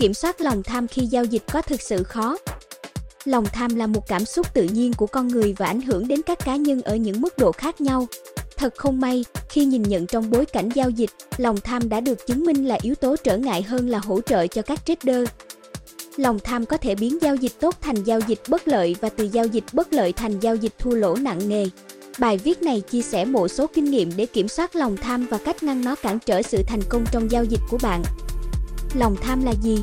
Kiểm soát lòng tham khi giao dịch có thực sự khó. Lòng tham là một cảm xúc tự nhiên của con người và ảnh hưởng đến các cá nhân ở những mức độ khác nhau. Thật không may, khi nhìn nhận trong bối cảnh giao dịch, lòng tham đã được chứng minh là yếu tố trở ngại hơn là hỗ trợ cho các trader. Lòng tham có thể biến giao dịch tốt thành giao dịch bất lợi và từ giao dịch bất lợi thành giao dịch thua lỗ nặng nề. Bài viết này chia sẻ một số kinh nghiệm để kiểm soát lòng tham và cách ngăn nó cản trở sự thành công trong giao dịch của bạn. Lòng tham là gì?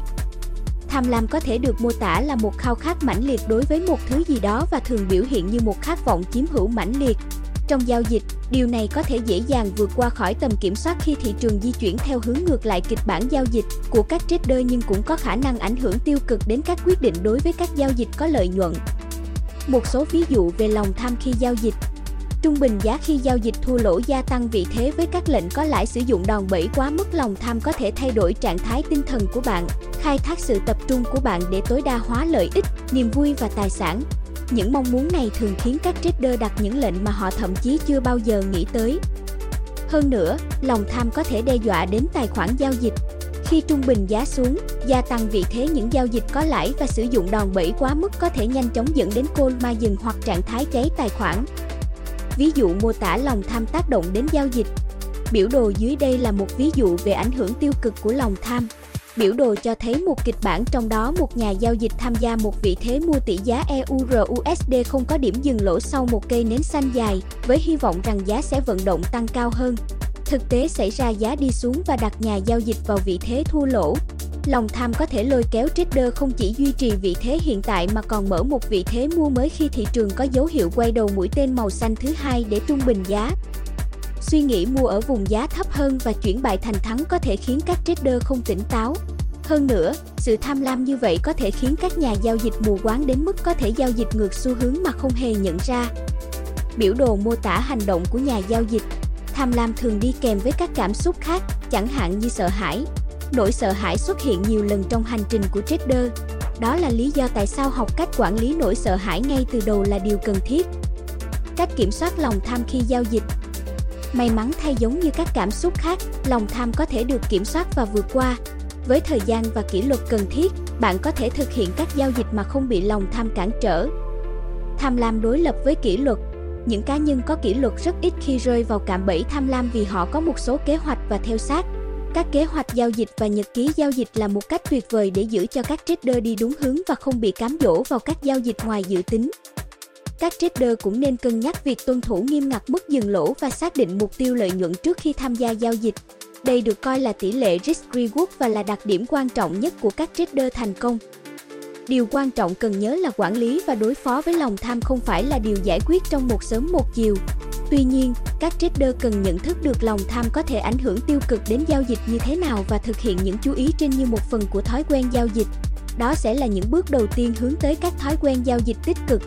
Tham lam có thể được mô tả là một khao khát mãnh liệt đối với một thứ gì đó và thường biểu hiện như một khát vọng chiếm hữu mãnh liệt. Trong giao dịch, điều này có thể dễ dàng vượt qua khỏi tầm kiểm soát khi thị trường di chuyển theo hướng ngược lại kịch bản giao dịch của các trader nhưng cũng có khả năng ảnh hưởng tiêu cực đến các quyết định đối với các giao dịch có lợi nhuận. Một số ví dụ về lòng tham khi giao dịch Trung bình giá khi giao dịch thua lỗ gia tăng vị thế với các lệnh có lãi sử dụng đòn bẩy quá mức lòng tham có thể thay đổi trạng thái tinh thần của bạn, khai thác sự tập trung của bạn để tối đa hóa lợi ích, niềm vui và tài sản. Những mong muốn này thường khiến các trader đặt những lệnh mà họ thậm chí chưa bao giờ nghĩ tới. Hơn nữa, lòng tham có thể đe dọa đến tài khoản giao dịch. Khi trung bình giá xuống, gia tăng vị thế những giao dịch có lãi và sử dụng đòn bẩy quá mức có thể nhanh chóng dẫn đến call ma dừng hoặc trạng thái cháy tài khoản. Ví dụ mô tả lòng tham tác động đến giao dịch. Biểu đồ dưới đây là một ví dụ về ảnh hưởng tiêu cực của lòng tham. Biểu đồ cho thấy một kịch bản trong đó một nhà giao dịch tham gia một vị thế mua tỷ giá EUR-USD không có điểm dừng lỗ sau một cây nến xanh dài, với hy vọng rằng giá sẽ vận động tăng cao hơn. Thực tế xảy ra giá đi xuống và đặt nhà giao dịch vào vị thế thua lỗ. Lòng tham có thể lôi kéo trader không chỉ duy trì vị thế hiện tại mà còn mở một vị thế mua mới khi thị trường có dấu hiệu quay đầu mũi tên màu xanh thứ hai để trung bình giá. Suy nghĩ mua ở vùng giá thấp hơn và chuyển bại thành thắng có thể khiến các trader không tỉnh táo. Hơn nữa, sự tham lam như vậy có thể khiến các nhà giao dịch mù quáng đến mức có thể giao dịch ngược xu hướng mà không hề nhận ra. Biểu đồ mô tả hành động của nhà giao dịch. Tham lam thường đi kèm với các cảm xúc khác, chẳng hạn như sợ hãi, Nỗi sợ hãi xuất hiện nhiều lần trong hành trình của trader. Đó là lý do tại sao học cách quản lý nỗi sợ hãi ngay từ đầu là điều cần thiết. Cách kiểm soát lòng tham khi giao dịch May mắn thay giống như các cảm xúc khác, lòng tham có thể được kiểm soát và vượt qua. Với thời gian và kỷ luật cần thiết, bạn có thể thực hiện các giao dịch mà không bị lòng tham cản trở. Tham lam đối lập với kỷ luật Những cá nhân có kỷ luật rất ít khi rơi vào cạm bẫy tham lam vì họ có một số kế hoạch và theo sát. Các kế hoạch giao dịch và nhật ký giao dịch là một cách tuyệt vời để giữ cho các trader đi đúng hướng và không bị cám dỗ vào các giao dịch ngoài dự tính. Các trader cũng nên cân nhắc việc tuân thủ nghiêm ngặt mức dừng lỗ và xác định mục tiêu lợi nhuận trước khi tham gia giao dịch. Đây được coi là tỷ lệ risk-reward và là đặc điểm quan trọng nhất của các trader thành công. Điều quan trọng cần nhớ là quản lý và đối phó với lòng tham không phải là điều giải quyết trong một sớm một chiều. Tuy nhiên, các trader cần nhận thức được lòng tham có thể ảnh hưởng tiêu cực đến giao dịch như thế nào và thực hiện những chú ý trên như một phần của thói quen giao dịch. Đó sẽ là những bước đầu tiên hướng tới các thói quen giao dịch tích cực.